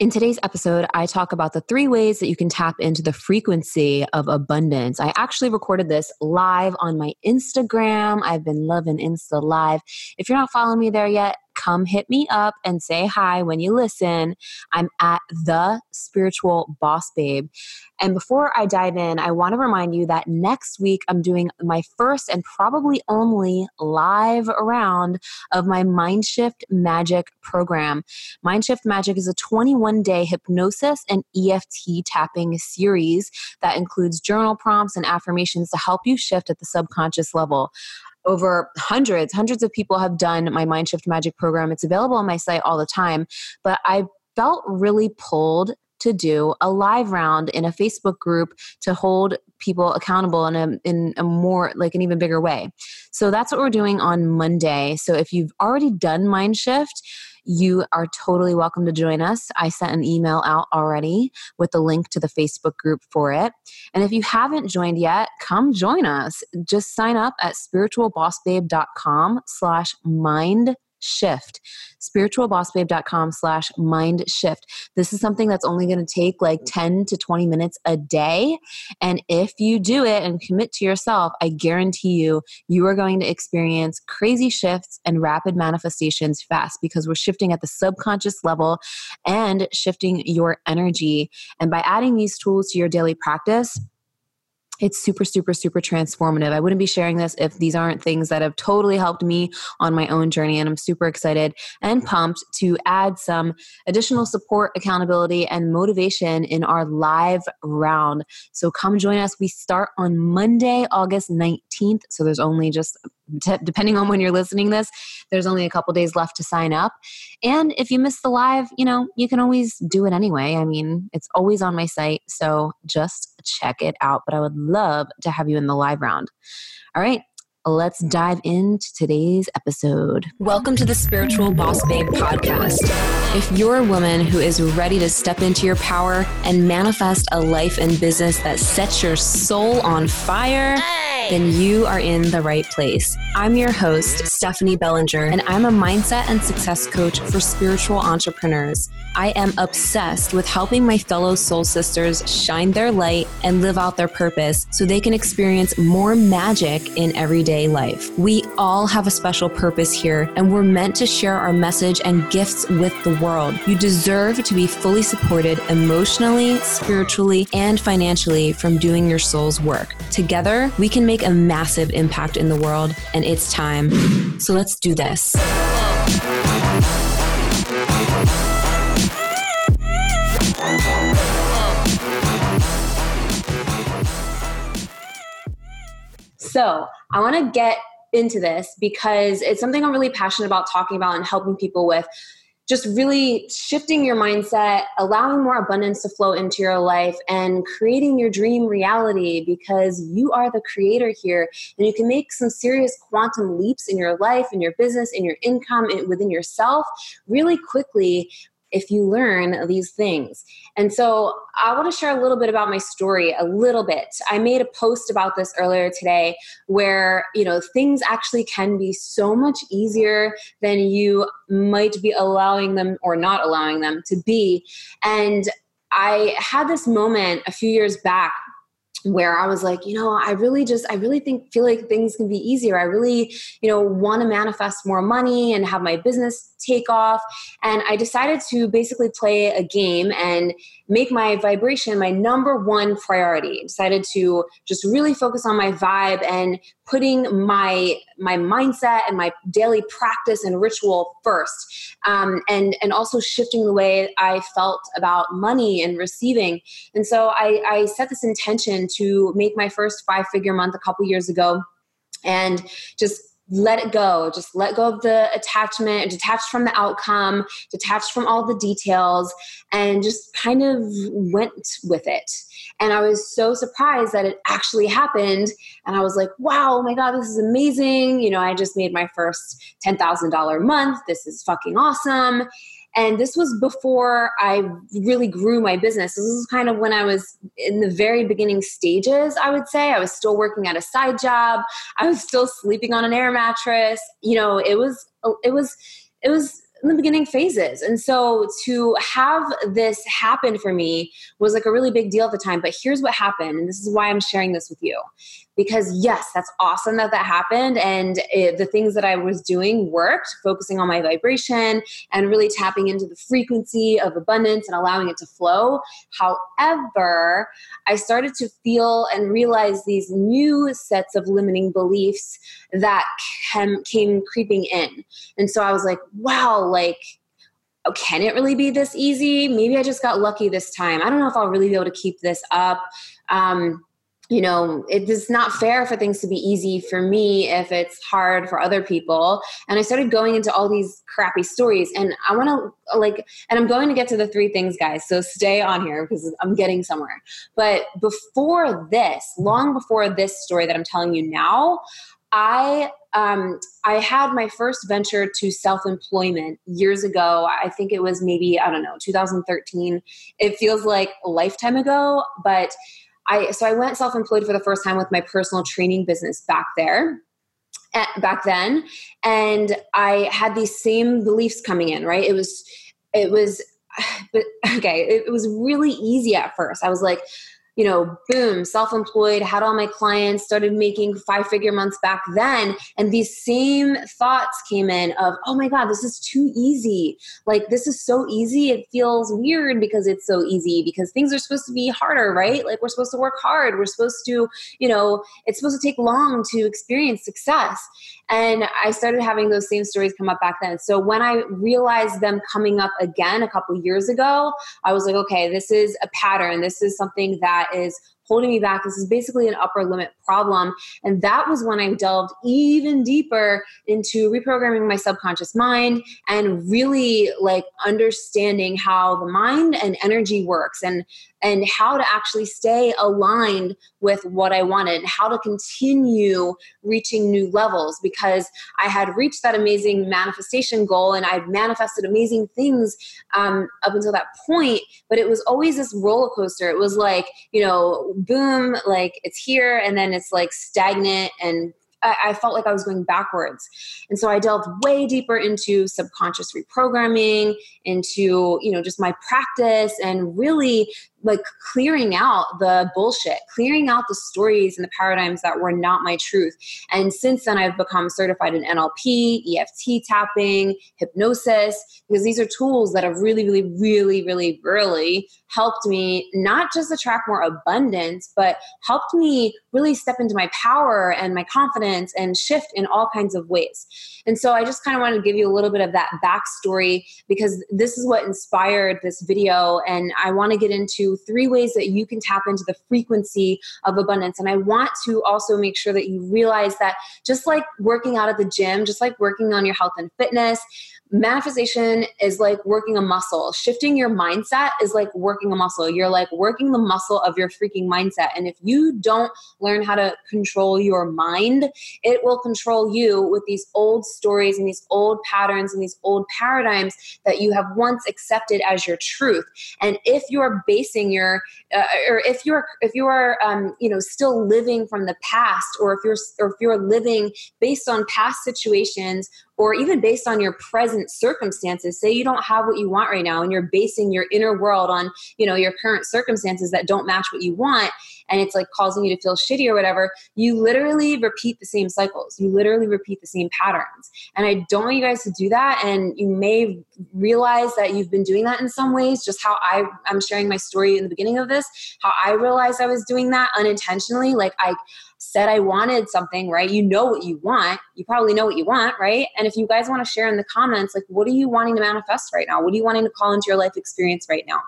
In today's episode, I talk about the three ways that you can tap into the frequency of abundance. I actually recorded this live on my Instagram. I've been loving Insta Live. If you're not following me there yet, come hit me up and say hi when you listen. I'm at the spiritual boss babe. And before I dive in, I want to remind you that next week I'm doing my first and probably only live round of my Mindshift Magic program. Mindshift Magic is a 21 day hypnosis and EFT tapping series that includes journal prompts and affirmations to help you shift at the subconscious level over hundreds, hundreds of people have done my Mindshift Magic program. It's available on my site all the time, but I felt really pulled to do a live round in a Facebook group to hold people accountable in a in a more like an even bigger way. So that's what we're doing on Monday. So if you've already done Mindshift, you are totally welcome to join us. I sent an email out already with the link to the Facebook group for it. And if you haven't joined yet, come join us. Just sign up at spiritualbossbabe.com slash mind shift. Spiritualbossbabe.com slash mind shift. This is something that's only going to take like 10 to 20 minutes a day. And if you do it and commit to yourself i guarantee you you are going to experience crazy shifts and rapid manifestations fast because we're shifting at the subconscious level and shifting your energy. And by adding these tools to your daily practice it's super, super, super transformative. I wouldn't be sharing this if these aren't things that have totally helped me on my own journey. And I'm super excited and pumped to add some additional support, accountability, and motivation in our live round. So come join us. We start on Monday, August 19th. So there's only just depending on when you're listening this, there's only a couple days left to sign up. And if you miss the live, you know, you can always do it anyway. I mean, it's always on my site, so just check it out. But I would love to have you in the live round. All right, let's dive into today's episode. Welcome to the Spiritual Boss Babe podcast. If you're a woman who is ready to step into your power and manifest a life and business that sets your soul on fire, then you are in the right place. I'm your host, Stephanie Bellinger, and I'm a mindset and success coach for spiritual entrepreneurs. I am obsessed with helping my fellow soul sisters shine their light and live out their purpose so they can experience more magic in everyday life. We all have a special purpose here, and we're meant to share our message and gifts with the world. You deserve to be fully supported emotionally, spiritually, and financially from doing your soul's work. Together, we can make a massive impact in the world, and it's time. So let's do this. So, I want to get into this because it's something I'm really passionate about talking about and helping people with just really shifting your mindset, allowing more abundance to flow into your life, and creating your dream reality because you are the creator here. And you can make some serious quantum leaps in your life, in your business, in your income, within yourself really quickly if you learn these things. And so I want to share a little bit about my story, a little bit. I made a post about this earlier today where, you know, things actually can be so much easier than you might be allowing them or not allowing them to be. And I had this moment a few years back where I was like, you know, I really just, I really think, feel like things can be easier. I really, you know, want to manifest more money and have my business take off. And I decided to basically play a game and make my vibration my number one priority. I decided to just really focus on my vibe and putting my my mindset and my daily practice and ritual first, um, and and also shifting the way I felt about money and receiving. And so I, I set this intention to make my first five figure month a couple years ago, and just let it go just let go of the attachment detached from the outcome detached from all the details and just kind of went with it. And i was so surprised that it actually happened. And i was like wow oh my god this is amazing. You know i just made my first $10000 month. This is fucking awesome and this was before I really grew my business. This was kind of when I was in the very beginning stages, I would say. I was still working at a side job. I was still sleeping on an air mattress. You know, it was, it was, it was in the beginning phases. And so to have this happen for me was like a really big deal at the time. But here's what happened, and this is why I'm sharing this with you. Because yes, that's awesome that that happened. And it, the things that I was doing worked, focusing on my vibration and really tapping into the frequency of abundance and allowing it to flow. However, I started to feel and realize these new sets of limiting beliefs that came, came creeping in. And so I was like, wow, like, oh, can it really be this easy? Maybe I just got lucky this time. I don't know if I'll really be able to keep this up. Um, you know, it is not fair for things to be easy for me if it's hard for other people. And I started going into all these crappy stories. And I want to, like, and I'm going to get to the three things, guys. So stay on here because I'm getting somewhere. But before this, long before this story that I'm telling you now, I um, I had my first venture to self employment years ago. I think it was maybe I don't know 2013. It feels like a lifetime ago, but I so I went self employed for the first time with my personal training business back there. At, back then and i had these same beliefs coming in right it was it was but okay it was really easy at first i was like you know, boom, self employed, had all my clients, started making five figure months back then. And these same thoughts came in of, oh my God, this is too easy. Like, this is so easy. It feels weird because it's so easy, because things are supposed to be harder, right? Like, we're supposed to work hard. We're supposed to, you know, it's supposed to take long to experience success. And I started having those same stories come up back then. So when I realized them coming up again a couple years ago, I was like, okay, this is a pattern. This is something that is holding me back. This is basically an upper limit problem. And that was when I delved even deeper into reprogramming my subconscious mind and really like understanding how the mind and energy works and and how to actually stay aligned with what I wanted, how to continue reaching new levels because I had reached that amazing manifestation goal and I'd manifested amazing things um, up until that point. But it was always this roller coaster. It was like, you know, boom, like it's here and then it's like stagnant and I, felt like I was going backwards. And so I delved way deeper into subconscious reprogramming, into, you know, just my practice and really like clearing out the bullshit, clearing out the stories and the paradigms that were not my truth. And since then, I've become certified in NLP, EFT tapping, hypnosis, because these are tools that have really, really, really, really, really helped me not just attract more abundance, but helped me really step into my power and my confidence and shift in all kinds of ways. And so I just kind of wanted to give you a little bit of that backstory because this is what inspired this video. And I want to get into three ways that you can tap into the frequency of abundance. And I want to also make sure that you realize that just like working out at the gym, just like working on your health and fitness, manifestation is like working a muscle. Shifting your mindset is like working a muscle. You're like working the muscle of your freaking mindset. And if you don't learn how to control your mind, it will control you with these old stories and these old patterns and these old paradigms that you have once accepted as your truth. And if you're basing your, uh, or if you're, if you are, um, you know, still living from the past, or if you're, or if you're living based on past situations or even based on your present circumstances say you don't have what you want right now and you're basing your inner world on you know your current circumstances that don't match what you want and it's like causing you to feel shitty or whatever you literally repeat the same cycles. You literally repeat the same patterns. And i don't want you guys to do that and you may realize that you've been doing that in some ways just how i i'm sharing my story in the beginning of this how i realized i was doing that unintentionally like i said I wanted something, right? You know what you want. You probably know what you want, right? And if you guys want to share in the comments, like, what are you wanting to manifest right now? What are you wanting to call into your life experience right now?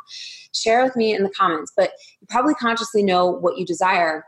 Share with me in the comments. But you probably consciously know what you desire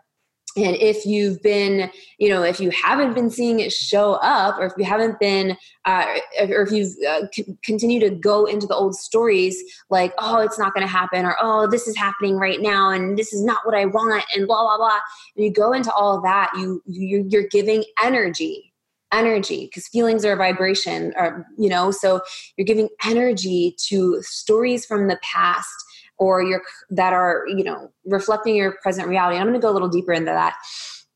and if you've been you know if you haven't been seeing it show up or if you haven't been uh, or if you've uh, c- continue to go into the old stories like oh it's not going to happen or oh this is happening right now and this is not what i want and blah blah blah. And you go into all of that you, you you're giving energy energy because feelings are a vibration or you know so you're giving energy to stories from the past or your that are you know reflecting your present reality i'm going to go a little deeper into that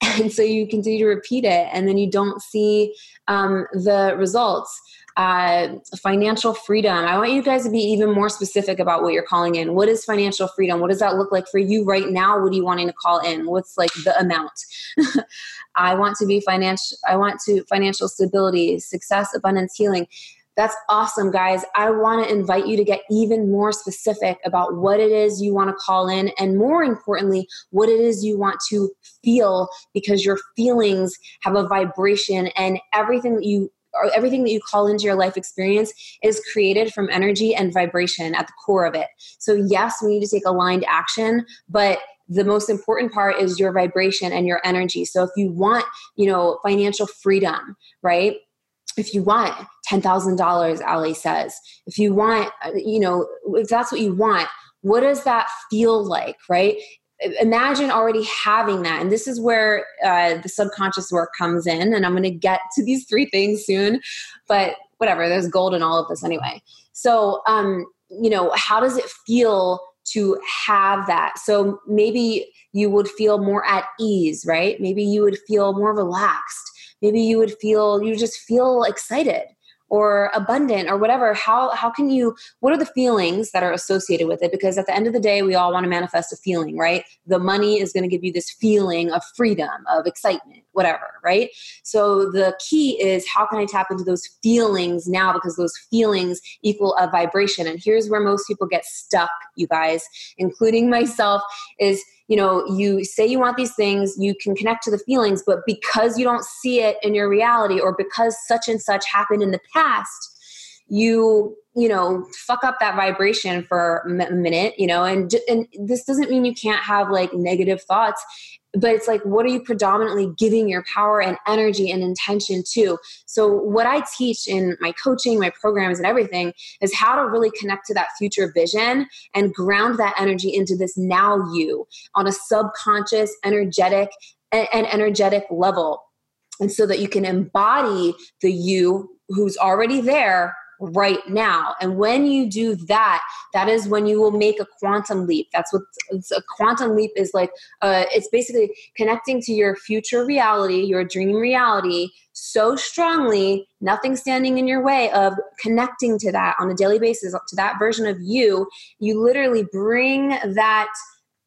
and so you continue to repeat it and then you don't see um, the results uh, financial freedom. I want you guys to be even more specific about what you're calling in. What is financial freedom? What does that look like for you right now? What are you wanting to call in? What's like the amount? I want to be financial. I want to financial stability, success, abundance, healing. That's awesome, guys. I want to invite you to get even more specific about what it is you want to call in, and more importantly, what it is you want to feel because your feelings have a vibration, and everything that you everything that you call into your life experience is created from energy and vibration at the core of it. So, yes, we need to take aligned action, but the most important part is your vibration and your energy. So, if you want, you know, financial freedom, right? If you want $10,000, Ali says, if you want, you know, if that's what you want, what does that feel like, right? imagine already having that. And this is where uh, the subconscious work comes in and i'm going to get to these three things soon but whatever there's gold in all of this anyway. So um you know how does it feel to have that? So maybe you would feel more at ease right? Maybe you would feel more relaxed maybe you would feel you just feel excited or abundant or whatever. How how can you what are the feelings that are associated with it? Because at the end of the day we all want to manifest a feeling right? The money is going to give you this feeling of freedom of excitement whatever right? So the key is how can i tap into those feelings now? Because those feelings equal a vibration. And here's where most people get stuck you guys including myself is you know you say you want these things you can connect to the feelings but because you don't see it in your reality or because such and such happened in the past you you know fuck up that vibration for a minute you know? And and this doesn't mean you can't have like negative thoughts but it's like what are you predominantly giving your power and energy and intention to? So what i teach in my coaching my programs and everything is how to really connect to that future vision and ground that energy into this now you on a subconscious energetic and, energetic level. And so that you can embody the you who's already there right now. And when you do that, that is when you will make a quantum leap. That's what a quantum leap is like. Uh, it's basically connecting to your future reality, your dream reality, so strongly, nothing standing in your way of connecting to that on a daily basis, to that version of you. You literally bring that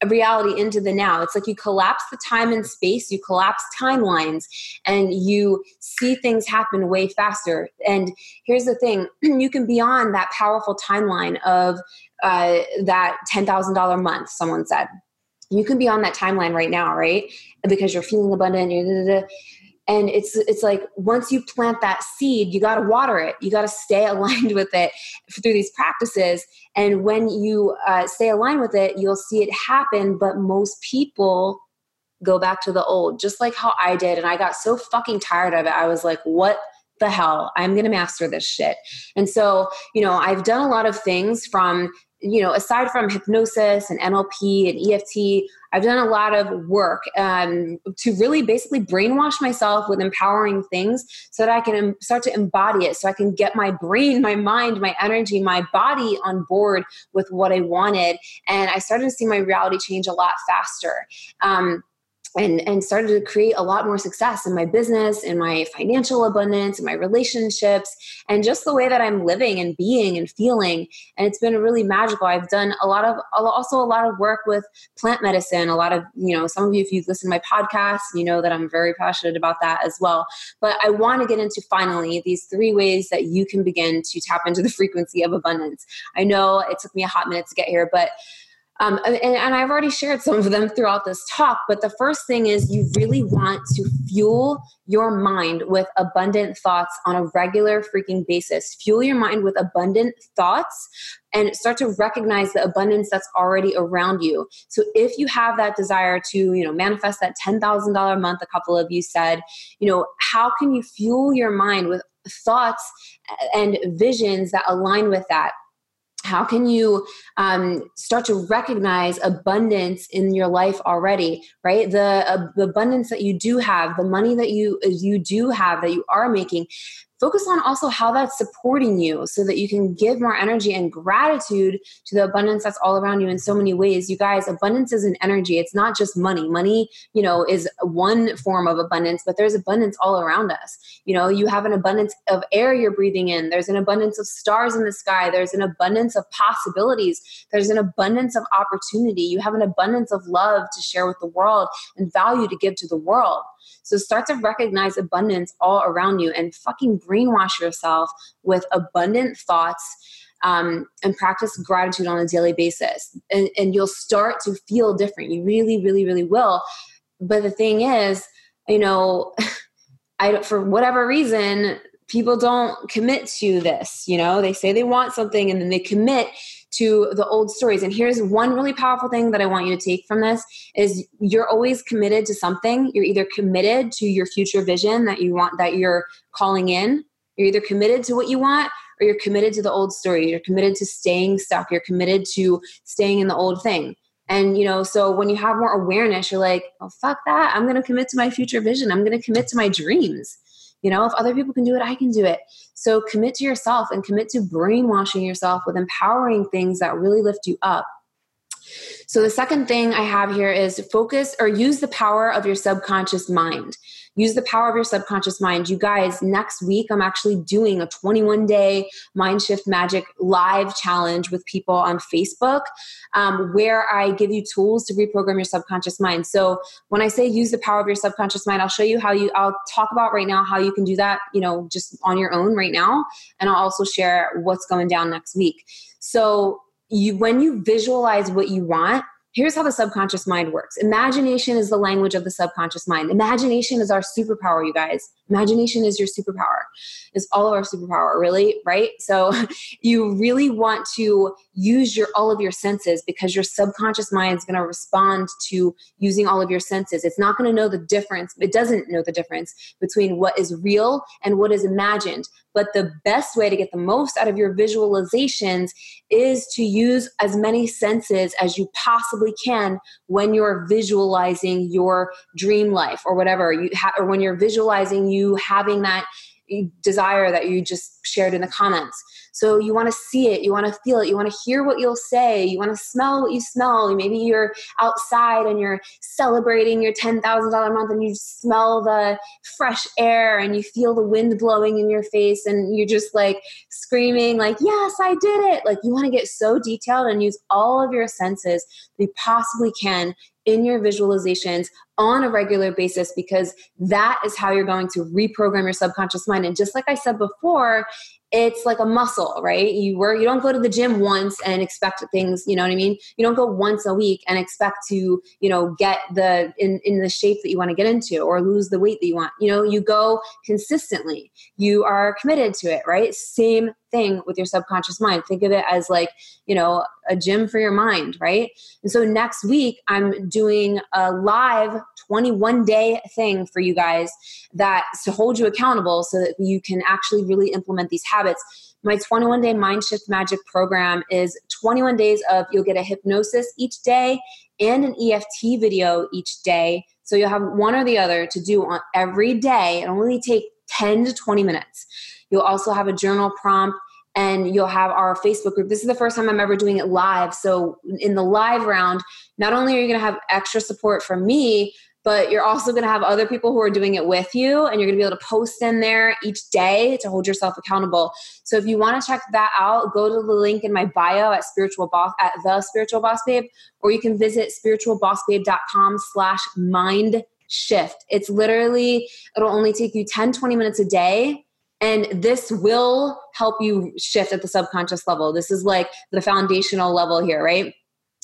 reality into the now. It's like you collapse the time and space, you collapse timelines, and you see things happen way faster. And here's the thing you can be on that powerful timeline of uh, that $10,000 month, someone said. You can be on that timeline right now, right? Because you're feeling abundant, you're, and it's it's like once you plant that seed you got to water it. You got to stay aligned with it through these practices. And when you uh, stay aligned with it you'll see it happen but most people go back to the old. Just like how i did and i got so fucking tired of it i was like what the hell? I'm to master this shit. And so you know i've done a lot of things from you know, aside from hypnosis and NLP and EFT, I've done a lot of work um, to really basically brainwash myself with empowering things so that I can start to embody it, so I can get my brain, my mind, my energy, my body on board with what I wanted. And I started to see my reality change a lot faster. Um, and and started to create a lot more success in my business in my financial abundance in my relationships and just the way that i'm living and being and feeling. And it's been really magical. I've done a lot of also a lot of work with plant medicine. A lot of you know some of you if you've listened to my podcast you know that i'm very passionate about that as well. But i want to get into finally these three ways that you can begin to tap into the frequency of abundance. I know it took me a hot minute to get here but um, and, and, I've already shared some of them throughout this talk, but the first thing is you really want to fuel your mind with abundant thoughts on a regular freaking basis. Fuel your mind with abundant thoughts and start to recognize the abundance that's already around you. So if you have that desire to, you know, manifest that $10,000 a month, a couple of you said, you know, how can you fuel your mind with thoughts and visions that align with that? How can you um, start to recognize abundance in your life already right? The, uh, the abundance that you do have the money that you you do have that you are making focus on also how that's supporting you so that you can give more energy and gratitude to the abundance that's all around you in so many ways. You guys, abundance is an energy. It's not just money. Money, you know, is one form of abundance, but there's abundance all around us. You know, you have an abundance of air you're breathing in, there's an abundance of stars in the sky, there's an abundance of possibilities, there's an abundance of opportunity. You have an abundance of love to share with the world and value to give to the world. So start to recognize abundance all around you and fucking brainwash yourself with abundant thoughts um, and practice gratitude on a daily basis. And, and you'll start to feel different. You really, really, really will. But the thing is, you know, I for whatever reason, people don't commit to this. You know, they say they want something and then they commit to the old stories. And here's one really powerful thing that I want you to take from this is you're always committed to something. You're either committed to your future vision that you want that you're calling in. You're either committed to what you want or you're committed to the old story. You're committed to staying stuck. You're committed to staying in the old thing. And you know, so when you have more awareness, you're like, "Oh fuck that. I'm going to commit to my future vision. I'm going to commit to my dreams." You know, if other people can do it, I can do it. So commit to yourself and commit to brainwashing yourself with empowering things that really lift you up. So, the second thing I have here is focus or use the power of your subconscious mind. Use the power of your subconscious mind. You guys, next week, I'm actually doing a 21 day Mind Shift Magic live challenge with people on Facebook um, where I give you tools to reprogram your subconscious mind. So, when I say use the power of your subconscious mind, I'll show you how you, I'll talk about right now how you can do that, you know, just on your own right now. And I'll also share what's going down next week. So, you when you visualize what you want here's how the subconscious mind works. Imagination is the language of the subconscious mind. Imagination is our superpower you guys. Imagination is your superpower. Is all of our superpower really right? So you really want to use your all of your senses because your subconscious mind is going to respond to using all of your senses. It's not going to know the difference it doesn't know the difference between what is real and what is imagined but the best way to get the most out of your visualizations is to use as many senses as you possibly can when you're visualizing your dream life or whatever you have or when you're visualizing you having that desire that you just shared in the comments. So you want to see it, you want to feel it, you want to hear what you'll say, you want to smell what you smell. Maybe you're outside and you're celebrating your $10,000 month and you smell the fresh air and you feel the wind blowing in your face and you're just like screaming like, "Yes, I did it." Like you want to get so detailed and use all of your senses that you possibly can in your visualizations on a regular basis because that is how you're going to reprogram your subconscious mind. And just like I said before, it's like a muscle, right? You work, you don't go to the gym once and expect things, you know what I mean? You don't go once a week and expect to, you know, get the in, in the shape that you want to get into or lose the weight that you want. You know, you go consistently. You are committed to it, right? Same thing with your subconscious mind. Think of it as like, you know, a gym for your mind, right? And so next week I'm doing a live 21 day thing for you guys that to hold you accountable so that you can actually really implement these habits. My 21 day mind shift magic program is 21 days of you'll get a hypnosis each day and an EFT video each day. So you'll have one or the other to do on every day. It only take 10 to 20 minutes. You'll also have a journal prompt and you'll have our Facebook group. This is the first time I'm ever doing it live. So in the live round, not only are you going to have extra support from me, but you're also going to have other people who are doing it with you and you're going to be able to post in there each day to hold yourself accountable so if you want to check that out go to the link in my bio at spiritual boss at the spiritual boss babe or you can visit spiritualbossbabe.com slash mind shift it's literally it'll only take you 10 20 minutes a day and this will help you shift at the subconscious level this is like the foundational level here right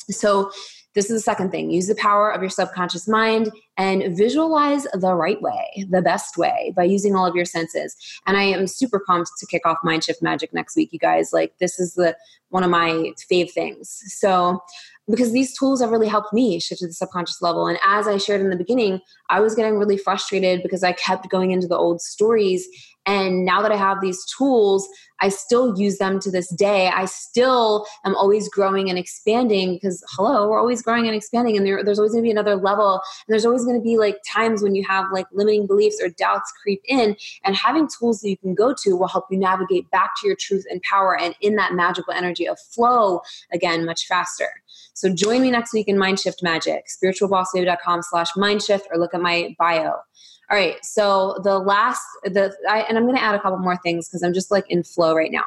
so this is the second thing. Use the power of your subconscious mind and visualize the right way, the best way by using all of your senses. And I am super pumped to kick off Mind Shift Magic next week, you guys. Like this is the one of my fave things. So because these tools have really helped me shift to the subconscious level. And as I shared in the beginning, I was getting really frustrated because I kept going into the old stories And now that I have these tools, I still use them to this day. I still am always growing and expanding because, hello, we're always growing and expanding. And there, there's always going to be another level. And there's always going to be like times when you have like limiting beliefs or doubts creep in. And having tools that you can go to will help you navigate back to your truth and power and in that magical energy of flow again much faster. So join me next week in Mindshift Magic, spiritualbossbabe.com slash mindshift, or look at my bio. All right. So the last, the I, and I'm going to add a couple more things because I'm just like in flow right now.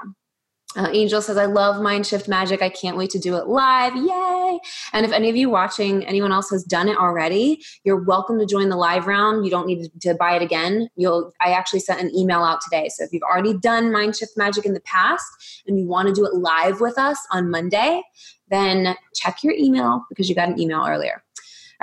Uh, Angel says, I love Mind Shift Magic. I can't wait to do it live. Yay! And if any of you watching, anyone else has done it already, you're welcome to join the live round. You don't need to buy it again. You'll, I actually sent an email out today. So if you've already done Mind Shift Magic in the past and you want to do it live with us on Monday, then check your email because you got an email earlier.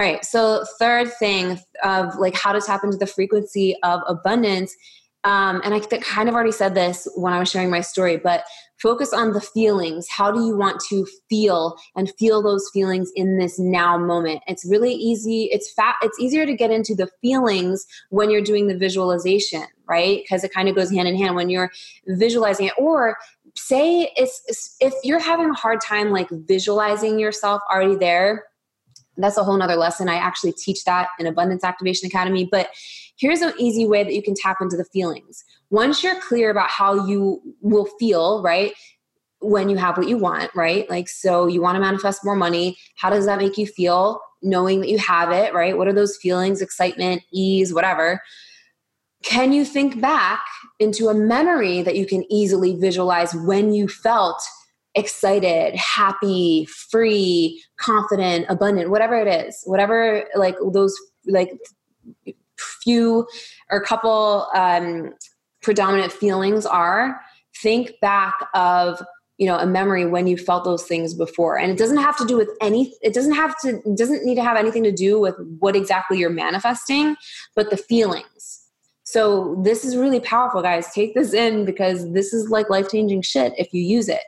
All right. So third thing of like how to tap into the frequency of abundance. Um, and I kind of already said this when I was sharing my story, but focus on the feelings. How do you want to feel and feel those feelings in this now moment? It's really easy. It's fat. It's easier to get into the feelings when you're doing the visualization, right? Because it kind of goes hand in hand when you're visualizing it. Or say it's if you're having a hard time like visualizing yourself already there that's a whole nother lesson. I actually teach that in Abundance Activation Academy. But here's an easy way that you can tap into the feelings. Once you're clear about how you will feel, right? When you have what you want, right? Like, so you want to manifest more money. How does that make you feel knowing that you have it, right? What are those feelings? Excitement, ease, whatever. Can you think back into a memory that you can easily visualize when you felt excited, happy, free, confident, abundant, whatever it is, whatever like those like few or couple um, predominant feelings are, think back of you know a memory when you felt those things before. And it doesn't have to do with any it doesn't have to doesn't need to have anything to do with what exactly you're manifesting but the feelings. So this is really powerful guys. Take this in because this is like life changing shit if you use it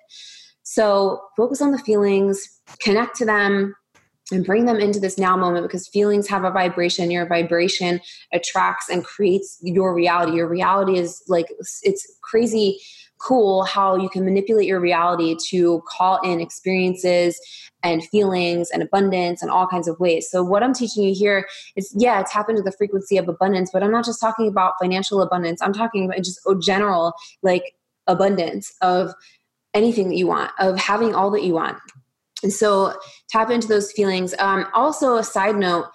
so focus on the feelings, connect to them, and bring them into this now moment because feelings have a vibration. Your vibration attracts and creates your reality. Your reality is like, it's crazy cool how you can manipulate your reality to call in experiences and feelings and abundance and all kinds of ways. So, what I'm teaching you here is yeah, tap into the frequency of abundance, but I'm not just talking about financial abundance, I'm talking about just general, like abundance of anything that you want, of having all that you want. And so tap into those feelings. Um, also, a side note,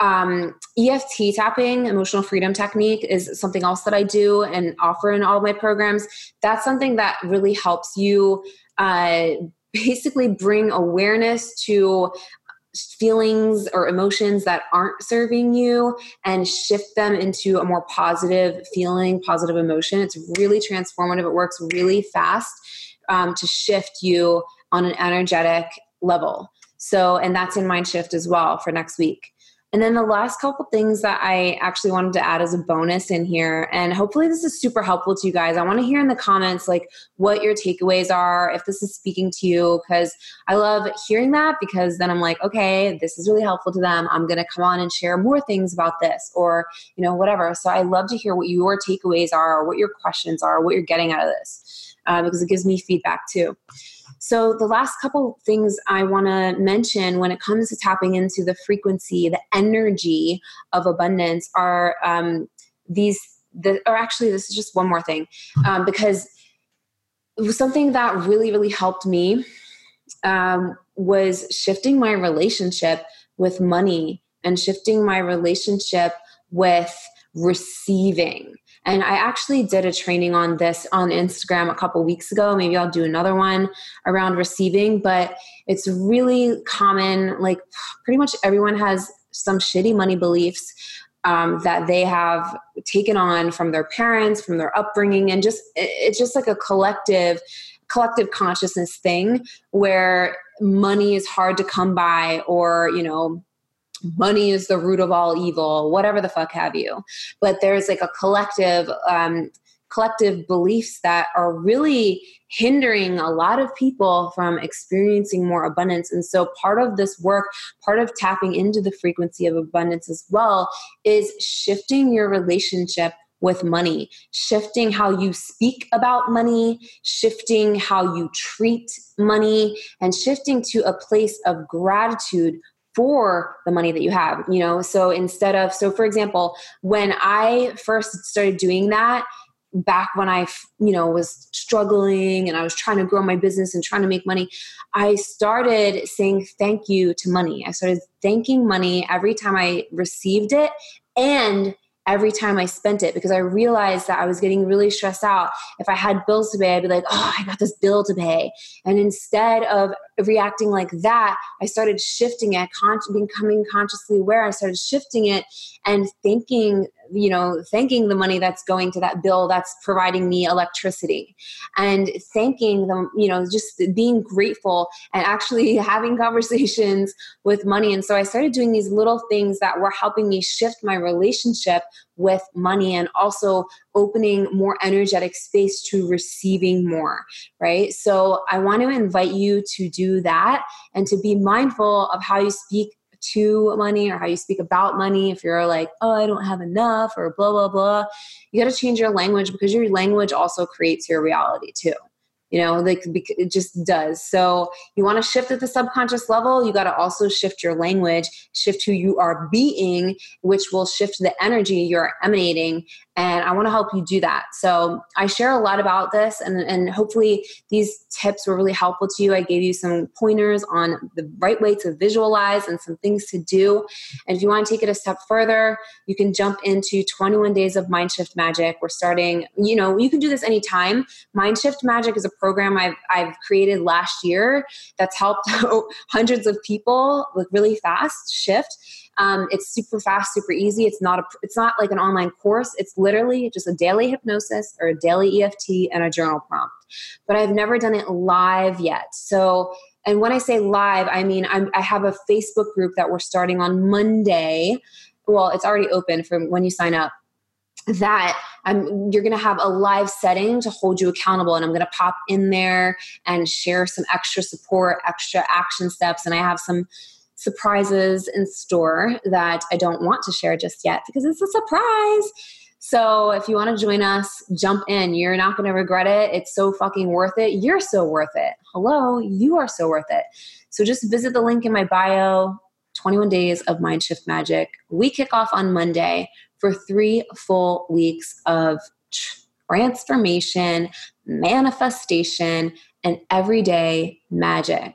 um, EFT tapping, emotional freedom technique, is something else that I do and offer in all my programs. That's something that really helps you uh, basically bring awareness to feelings or emotions that aren't serving you and shift them into a more positive feeling, positive emotion. It's really transformative. It works really fast um, to shift you on an energetic level. So, and that's in Mind Shift as well for next week. And then the last couple things that I actually wanted to add as a bonus in here, and hopefully this is super helpful to you guys. I want to hear in the comments like what your takeaways are, if this is speaking to you, because I love hearing that because then I'm like, okay, this is really helpful to them. I'm going to come on and share more things about this or, you know, whatever. So I love to hear what your takeaways are, what your questions are, what you're getting out of this uh, because it gives me feedback too. So, the last couple things I want to mention when it comes to tapping into the frequency, the energy of abundance are um, these, the, or actually, this is just one more thing um, because something that really, really helped me um, was shifting my relationship with money and shifting my relationship with receiving. And I actually did a training on this on Instagram a couple weeks ago. Maybe I'll do another one around receiving, but it's really common. Like, pretty much everyone has some shitty money beliefs um, that they have taken on from their parents, from their upbringing, and just it's just like a collective collective consciousness thing where money is hard to come by or you know money is the root of all evil, whatever the fuck have you. But there's like a collective, um, collective beliefs that are really hindering a lot of people from experiencing more abundance. And so, part of this work, part of tapping into the frequency of abundance as well, is shifting your relationship with money, shifting how you speak about money, shifting how you treat money, and shifting to a place of gratitude for the money that you have you know so instead of so for example when i first started doing that back when I, you know, was struggling and I was trying to grow my business and trying to make money, I started saying thank you to money. I started thanking money every time I received it and every time I spent it because I realized that I was getting really stressed out. If I had bills to pay, I'd be like, oh, I got this bill to pay. And instead of reacting like that, I started shifting it, con- becoming consciously aware. I started shifting it and thinking you know thanking the money that's going to that bill that's providing me electricity and thanking them you know just being grateful and actually having conversations with money and so i started doing these little things that were helping me shift my relationship with money and also opening more energetic space to receiving more, right? So I want to invite you to do that and to be mindful of how you speak to money or how you speak about money. If you're like, oh, I don't have enough or blah, blah, blah, you got to change your language because your language also creates your reality too you know like it just does so you want to shift at the subconscious level you got to also shift your language shift who you are being which will shift the energy you're emanating and I want to help you do that. So I share a lot about this, and, and hopefully these tips were really helpful to you. I gave you some pointers on the right way to visualize and some things to do. And if you want to take it a step further, you can jump into 21 Days of Mind Shift Magic. We're starting, you know, you can do this anytime. Mind Shift Magic is a program I've, I've created last year that's helped hundreds of people with really fast shift um, it's super fast, super easy. It's not a, it's not like an online course. It's literally just a daily hypnosis or a daily EFT and a journal prompt. But I've never done it live yet. So, and when I say live, I mean I'm, I have a Facebook group that we're starting on Monday. Well, it's already open from when you sign up that I'm, you're going to have a live setting to hold you accountable and i'm going to pop in there and share some extra support extra action steps and i have some surprises in store that I don't want to share just yet because it's a surprise. So if you want to join us, jump in. You're not going to regret it. It's so fucking worth it. You're so worth it. Hello, you are so worth it. So just visit the link in my bio 21 days of Mind Shift Magic. We kick off on Monday for three full weeks of transformation, manifestation, and everyday magic.